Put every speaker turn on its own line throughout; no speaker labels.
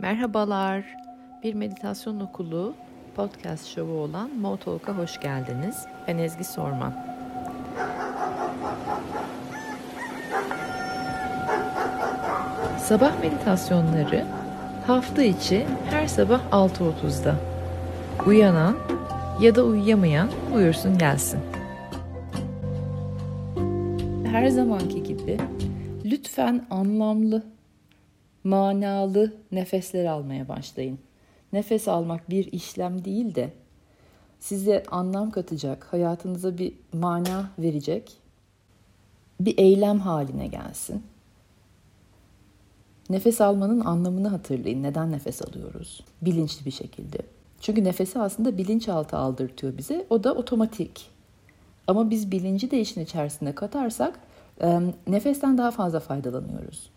Merhabalar. Bir meditasyon okulu podcast şovu olan Motalk'a hoş geldiniz. Ben Ezgi Sorman. Sabah meditasyonları hafta içi her sabah 6.30'da. Uyanan ya da uyuyamayan buyursun gelsin. Her zamanki gibi lütfen anlamlı manalı nefesler almaya başlayın. Nefes almak bir işlem değil de size anlam katacak, hayatınıza bir mana verecek bir eylem haline gelsin. Nefes almanın anlamını hatırlayın. Neden nefes alıyoruz? Bilinçli bir şekilde. Çünkü nefesi aslında bilinçaltı aldırtıyor bize. O da otomatik. Ama biz bilinci de işin içerisine katarsak nefesten daha fazla faydalanıyoruz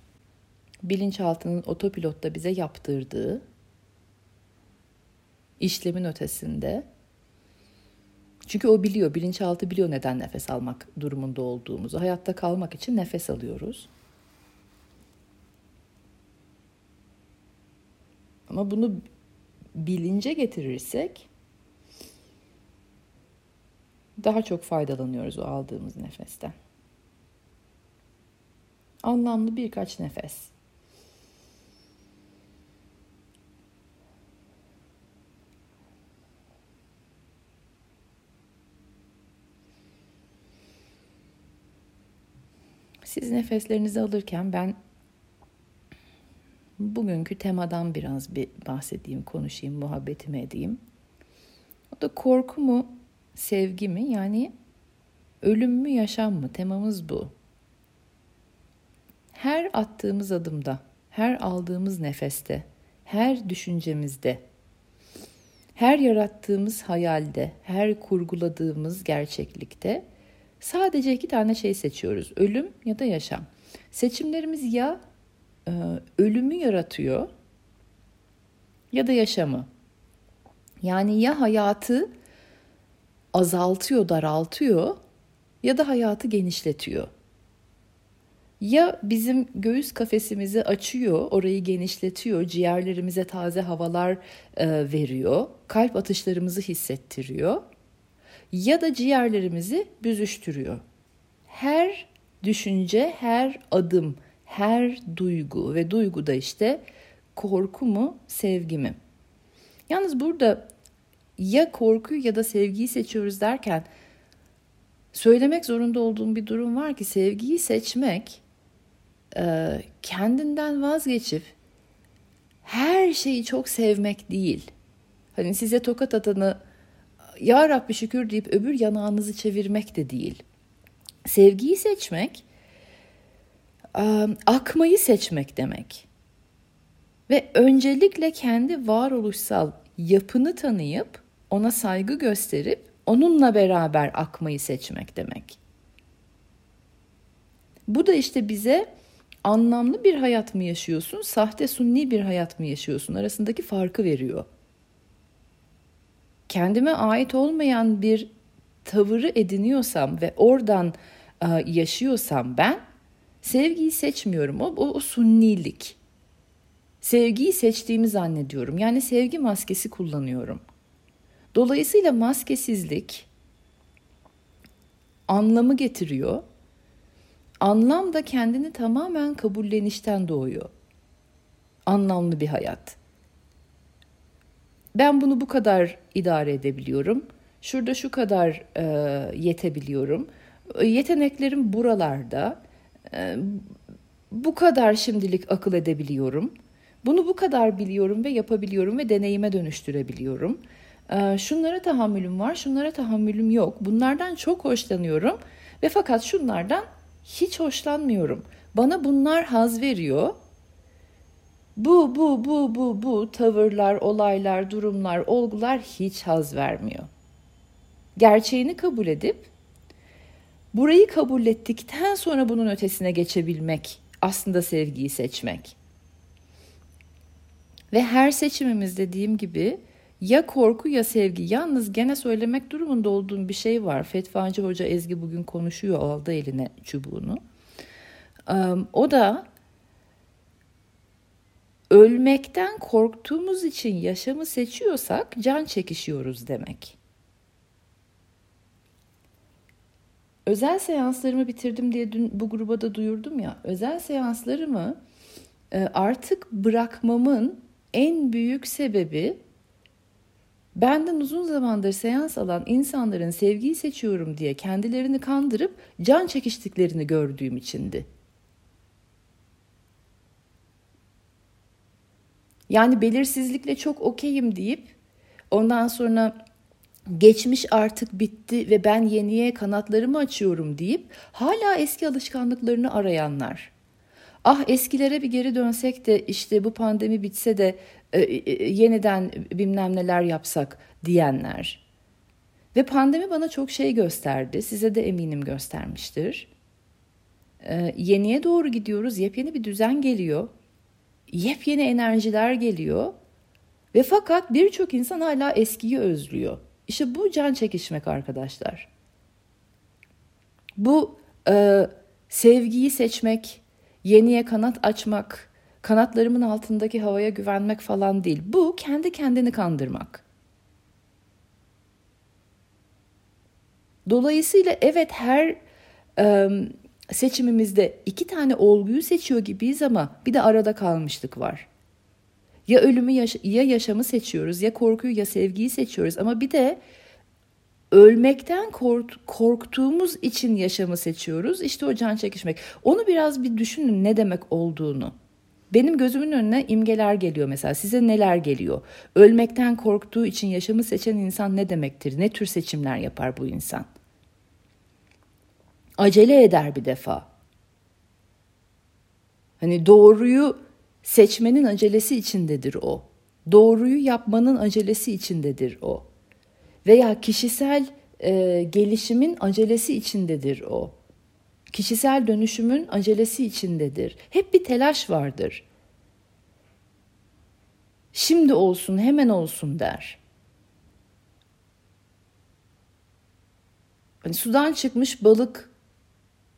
bilinçaltının otopilotta bize yaptırdığı işlemin ötesinde çünkü o biliyor, bilinçaltı biliyor neden nefes almak durumunda olduğumuzu. Hayatta kalmak için nefes alıyoruz. Ama bunu bilince getirirsek daha çok faydalanıyoruz o aldığımız nefesten. Anlamlı birkaç nefes. Siz nefeslerinizi alırken ben bugünkü temadan biraz bir bahsedeyim, konuşayım, muhabbetimi edeyim. O da korku mu, sevgi mi? Yani ölüm mü, yaşam mı? Temamız bu. Her attığımız adımda, her aldığımız nefeste, her düşüncemizde, her yarattığımız hayalde, her kurguladığımız gerçeklikte Sadece iki tane şey seçiyoruz. Ölüm ya da yaşam. Seçimlerimiz ya e, ölümü yaratıyor ya da yaşamı. Yani ya hayatı azaltıyor, daraltıyor ya da hayatı genişletiyor. Ya bizim göğüs kafesimizi açıyor, orayı genişletiyor, ciğerlerimize taze havalar e, veriyor, kalp atışlarımızı hissettiriyor ya da ciğerlerimizi büzüştürüyor. Her düşünce, her adım, her duygu ve duygu da işte korku mu, sevgi mi? Yalnız burada ya korkuyu ya da sevgiyi seçiyoruz derken söylemek zorunda olduğum bir durum var ki sevgiyi seçmek e, kendinden vazgeçip her şeyi çok sevmek değil. Hani size tokat atanı ya Rabbi şükür deyip öbür yanağınızı çevirmek de değil. Sevgiyi seçmek, akmayı seçmek demek. Ve öncelikle kendi varoluşsal yapını tanıyıp ona saygı gösterip onunla beraber akmayı seçmek demek. Bu da işte bize anlamlı bir hayat mı yaşıyorsun, sahte sunni bir hayat mı yaşıyorsun arasındaki farkı veriyor kendime ait olmayan bir tavırı ediniyorsam ve oradan e, yaşıyorsam ben sevgiyi seçmiyorum. O, o, o sunnilik. Sevgiyi seçtiğimi zannediyorum. Yani sevgi maskesi kullanıyorum. Dolayısıyla maskesizlik anlamı getiriyor. Anlam da kendini tamamen kabullenişten doğuyor. Anlamlı bir hayat ben bunu bu kadar idare edebiliyorum. Şurada şu kadar e, yetebiliyorum. Yeteneklerim buralarda. E, bu kadar şimdilik akıl edebiliyorum. Bunu bu kadar biliyorum ve yapabiliyorum ve deneyime dönüştürebiliyorum. E, şunlara tahammülüm var, şunlara tahammülüm yok. Bunlardan çok hoşlanıyorum ve fakat şunlardan hiç hoşlanmıyorum. Bana bunlar haz veriyor bu, bu, bu, bu, bu tavırlar, olaylar, durumlar, olgular hiç haz vermiyor. Gerçeğini kabul edip burayı kabul ettikten sonra bunun ötesine geçebilmek aslında sevgiyi seçmek. Ve her seçimimiz dediğim gibi ya korku ya sevgi. Yalnız gene söylemek durumunda olduğum bir şey var. Fetvacı Hoca Ezgi bugün konuşuyor aldı eline çubuğunu. O da ölmekten korktuğumuz için yaşamı seçiyorsak can çekişiyoruz demek. Özel seanslarımı bitirdim diye dün bu gruba da duyurdum ya. Özel seanslarımı e, artık bırakmamın en büyük sebebi benden uzun zamandır seans alan insanların sevgiyi seçiyorum diye kendilerini kandırıp can çekiştiklerini gördüğüm içindi. Yani belirsizlikle çok okeyim deyip ondan sonra geçmiş artık bitti ve ben yeniye kanatlarımı açıyorum deyip hala eski alışkanlıklarını arayanlar. Ah eskilere bir geri dönsek de işte bu pandemi bitse de e, e, yeniden bilmem neler yapsak diyenler. Ve pandemi bana çok şey gösterdi. Size de eminim göstermiştir. E, yeniye doğru gidiyoruz. Yepyeni bir düzen geliyor. Yepyeni enerjiler geliyor. Ve fakat birçok insan hala eskiyi özlüyor. İşte bu can çekişmek arkadaşlar. Bu e, sevgiyi seçmek, yeniye kanat açmak, kanatlarımın altındaki havaya güvenmek falan değil. Bu kendi kendini kandırmak. Dolayısıyla evet her e, seçimimizde iki tane olguyu seçiyor gibiyiz ama bir de arada kalmışlık var. Ya ölümü ya yaşamı seçiyoruz ya korkuyu ya sevgiyi seçiyoruz ama bir de ölmekten kork, korktuğumuz için yaşamı seçiyoruz. İşte o can çekişmek. Onu biraz bir düşünün ne demek olduğunu. Benim gözümün önüne imgeler geliyor mesela. Size neler geliyor? Ölmekten korktuğu için yaşamı seçen insan ne demektir? Ne tür seçimler yapar bu insan? Acele eder bir defa. Hani doğruyu seçmenin acelesi içindedir o. Doğruyu yapmanın acelesi içindedir o. Veya kişisel e, gelişimin acelesi içindedir o. Kişisel dönüşümün acelesi içindedir. Hep bir telaş vardır. Şimdi olsun, hemen olsun der. Hani sudan çıkmış balık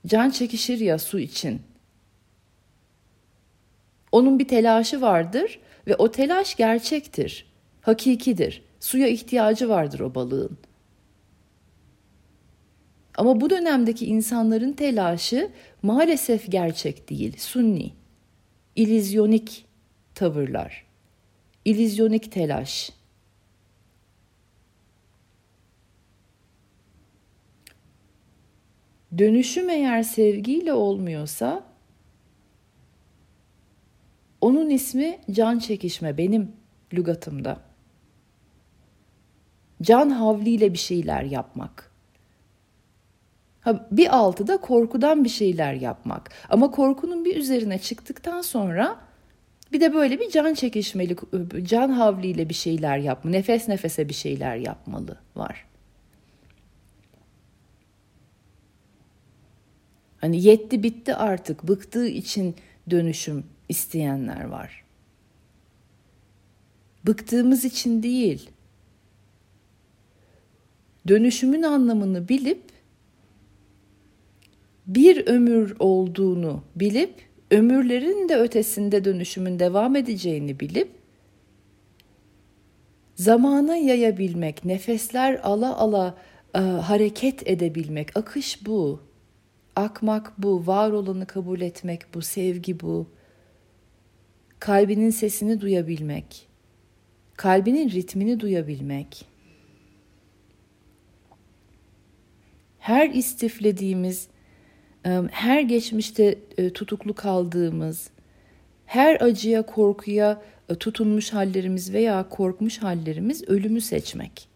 can çekişir ya su için. Onun bir telaşı vardır ve o telaş gerçektir, hakikidir. Suya ihtiyacı vardır o balığın. Ama bu dönemdeki insanların telaşı maalesef gerçek değil, sunni, ilizyonik tavırlar, ilizyonik telaş. Dönüşüm eğer sevgiyle olmuyorsa onun ismi can çekişme benim lügatımda. Can havliyle bir şeyler yapmak. Ha, bir altı da korkudan bir şeyler yapmak. Ama korkunun bir üzerine çıktıktan sonra bir de böyle bir can çekişmeli, can havliyle bir şeyler yapma, nefes nefese bir şeyler yapmalı var. Hani yetti bitti artık, bıktığı için dönüşüm isteyenler var. Bıktığımız için değil. Dönüşümün anlamını bilip bir ömür olduğunu bilip ömürlerin de ötesinde dönüşümün devam edeceğini bilip zamana yayabilmek, nefesler ala ala e, hareket edebilmek, akış bu. Akmak bu, var olanı kabul etmek bu, sevgi bu kalbinin sesini duyabilmek, kalbinin ritmini duyabilmek, her istiflediğimiz, her geçmişte tutuklu kaldığımız, her acıya, korkuya tutunmuş hallerimiz veya korkmuş hallerimiz ölümü seçmek.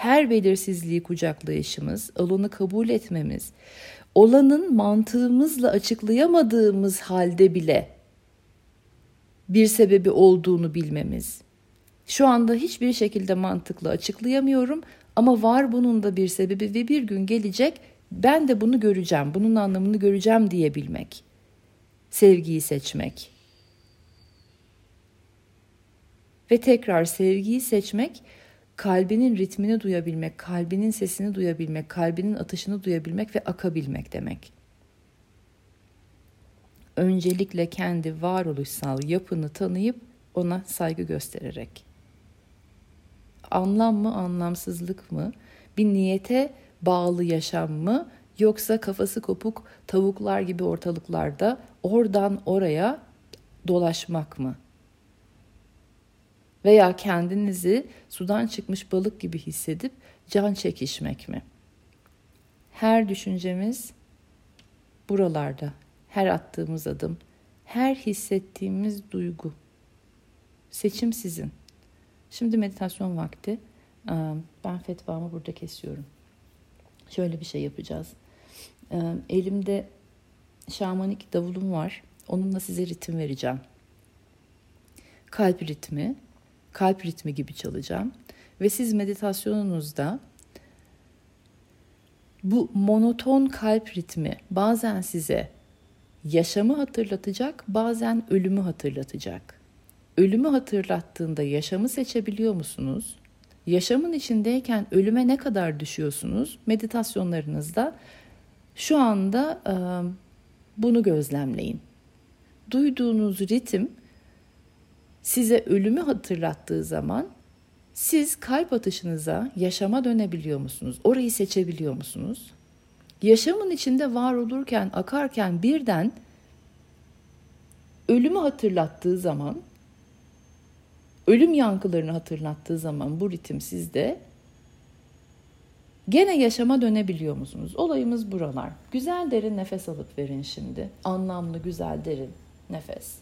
Her belirsizliği kucaklayışımız, olanı kabul etmemiz, olanın mantığımızla açıklayamadığımız halde bile bir sebebi olduğunu bilmemiz. Şu anda hiçbir şekilde mantıklı açıklayamıyorum ama var bunun da bir sebebi ve bir gün gelecek ben de bunu göreceğim, bunun anlamını göreceğim diyebilmek. Sevgiyi seçmek. Ve tekrar sevgiyi seçmek, kalbinin ritmini duyabilmek, kalbinin sesini duyabilmek, kalbinin atışını duyabilmek ve akabilmek demek. Öncelikle kendi varoluşsal yapını tanıyıp ona saygı göstererek. Anlam mı, anlamsızlık mı? Bir niyete bağlı yaşam mı? Yoksa kafası kopuk tavuklar gibi ortalıklarda oradan oraya dolaşmak mı? Veya kendinizi sudan çıkmış balık gibi hissedip can çekişmek mi? Her düşüncemiz buralarda, her attığımız adım, her hissettiğimiz duygu. Seçim sizin. Şimdi meditasyon vakti. Ben fetvamı burada kesiyorum. Şöyle bir şey yapacağız. Elimde şamanik davulum var. Onunla size ritim vereceğim. Kalp ritmi, kalp ritmi gibi çalacağım. Ve siz meditasyonunuzda bu monoton kalp ritmi bazen size yaşamı hatırlatacak, bazen ölümü hatırlatacak. Ölümü hatırlattığında yaşamı seçebiliyor musunuz? Yaşamın içindeyken ölüme ne kadar düşüyorsunuz? Meditasyonlarınızda şu anda bunu gözlemleyin. Duyduğunuz ritim size ölümü hatırlattığı zaman siz kalp atışınıza, yaşama dönebiliyor musunuz? Orayı seçebiliyor musunuz? Yaşamın içinde var olurken, akarken birden ölümü hatırlattığı zaman, ölüm yankılarını hatırlattığı zaman bu ritim sizde gene yaşama dönebiliyor musunuz? Olayımız buralar. Güzel derin nefes alıp verin şimdi. Anlamlı, güzel derin nefes.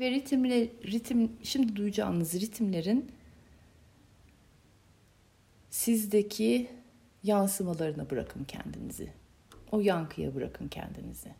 Ve ritimle ritim şimdi duyacağınız ritimlerin sizdeki yansımalarına bırakın kendinizi. O yankıya bırakın kendinizi.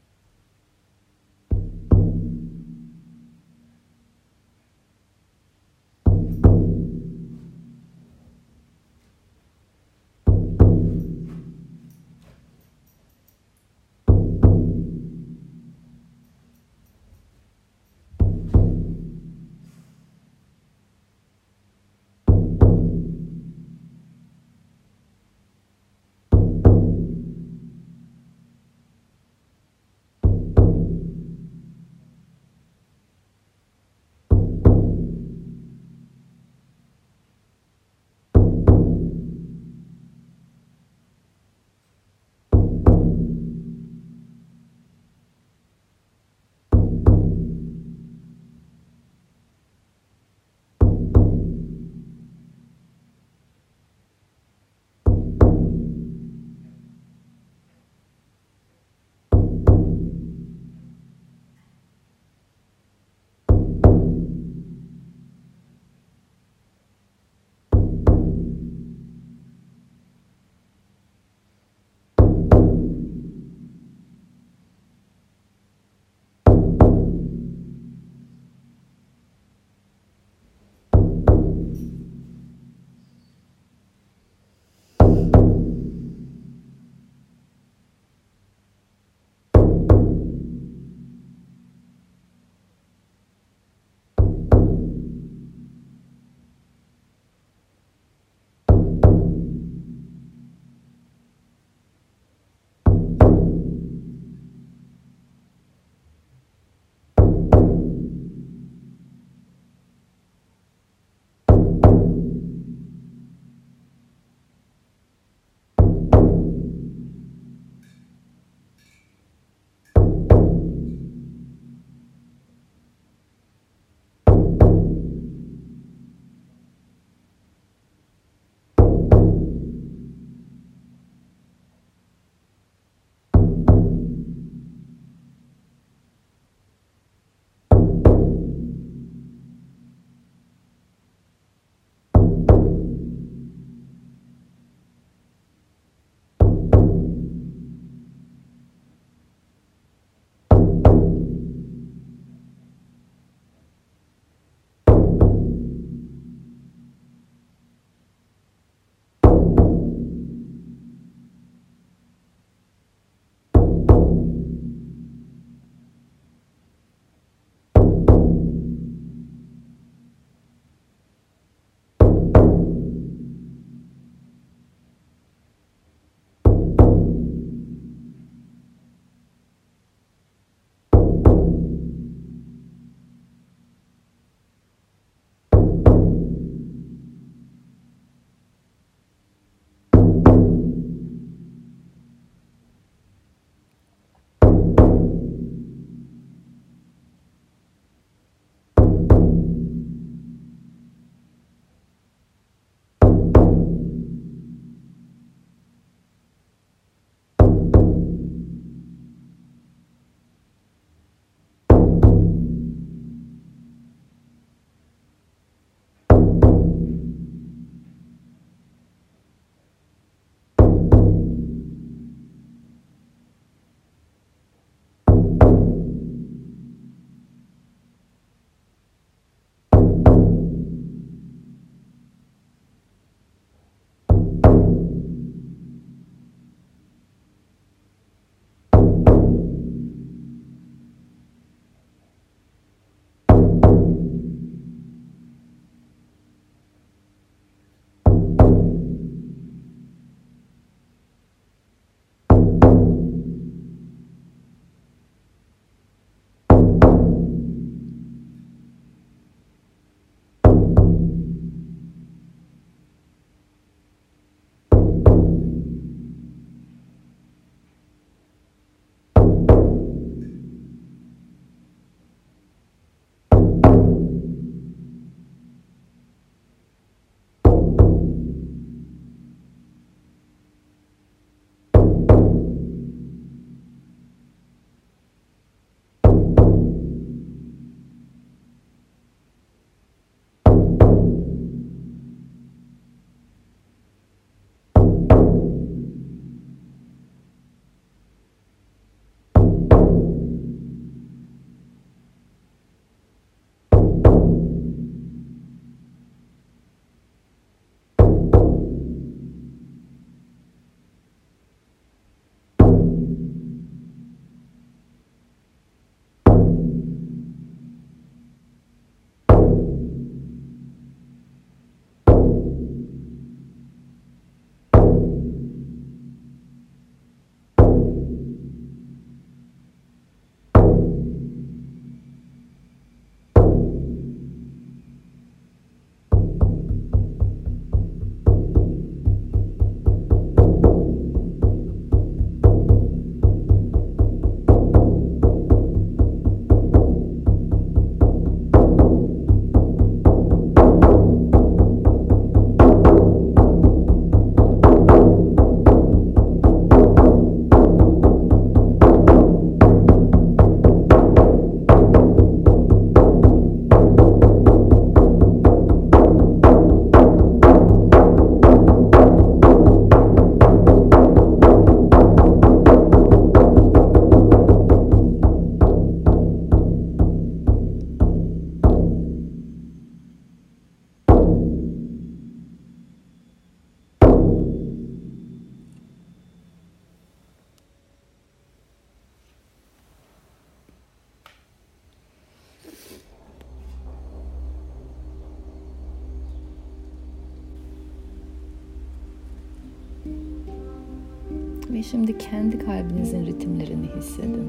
Şimdi kendi kalbinizin ritimlerini hissedin.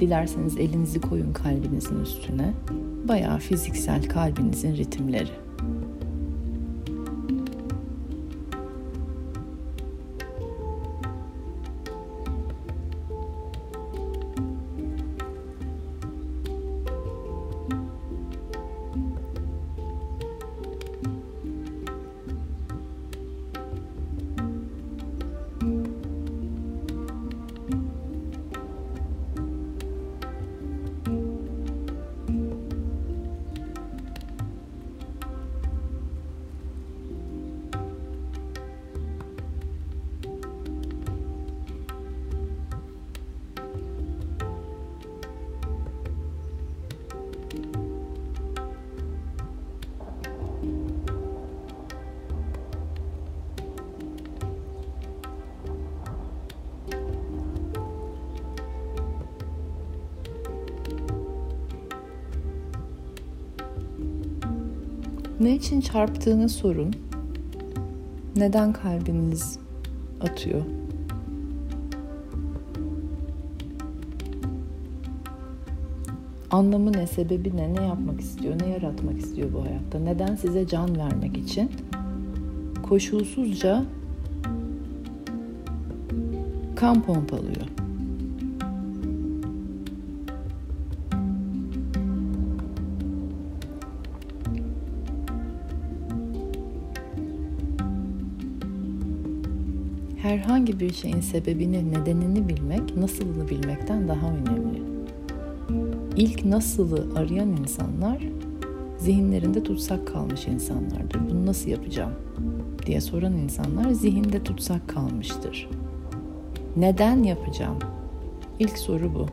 Dilerseniz elinizi koyun kalbinizin üstüne. Bayağı fiziksel kalbinizin ritimleri. Ne için çarptığını sorun. Neden kalbiniz atıyor? Anlamı ne, sebebi ne, ne yapmak istiyor, ne yaratmak istiyor bu hayatta? Neden size can vermek için koşulsuzca kan pompalıyor? Herhangi bir şeyin sebebini, nedenini bilmek, nasılını bilmekten daha önemli. İlk nasılı arayan insanlar zihinlerinde tutsak kalmış insanlardır. Bunu nasıl yapacağım diye soran insanlar zihinde tutsak kalmıştır. Neden yapacağım? İlk soru bu.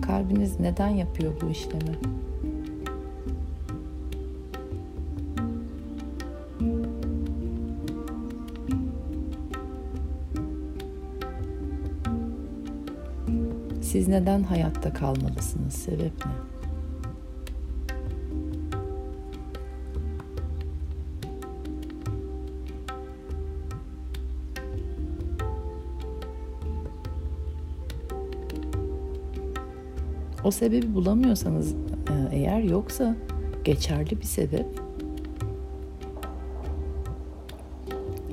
Kalbiniz neden yapıyor bu işlemi? Siz neden hayatta kalmalısınız? Sebep ne? O sebebi bulamıyorsanız e, eğer yoksa geçerli bir sebep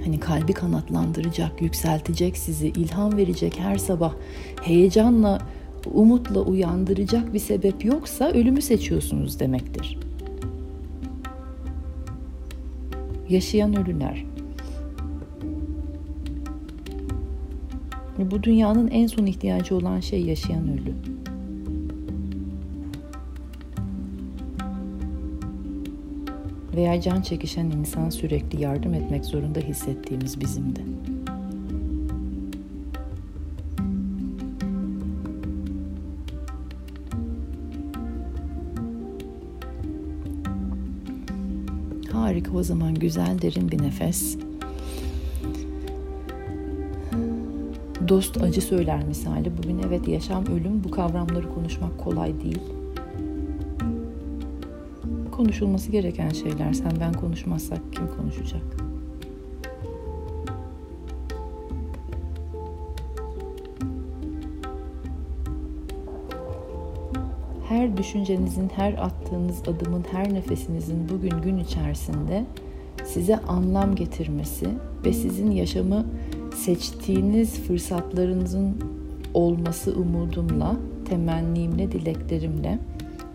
hani kalbi kanatlandıracak, yükseltecek sizi, ilham verecek her sabah heyecanla, umutla uyandıracak bir sebep yoksa ölümü seçiyorsunuz demektir. Yaşayan ölüler. Bu dünyanın en son ihtiyacı olan şey yaşayan ölü. Veya can çekişen insan sürekli yardım etmek zorunda hissettiğimiz bizim de. Harika o zaman güzel derin bir nefes. Dost acı söyler misali. Bugün evet yaşam ölüm bu kavramları konuşmak kolay değil konuşulması gereken şeyler. Sen ben konuşmazsak kim konuşacak? Her düşüncenizin, her attığınız adımın, her nefesinizin bugün gün içerisinde size anlam getirmesi ve sizin yaşamı seçtiğiniz fırsatlarınızın olması umudumla, temennimle, dileklerimle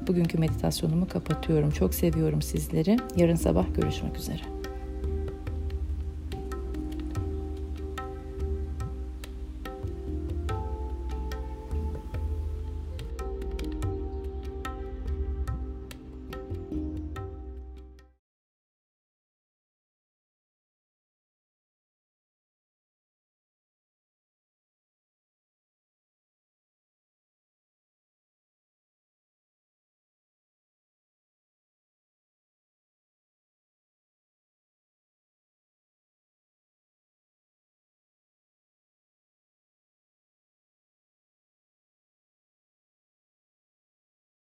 Bugünkü meditasyonumu kapatıyorum. Çok seviyorum sizleri. Yarın sabah görüşmek üzere.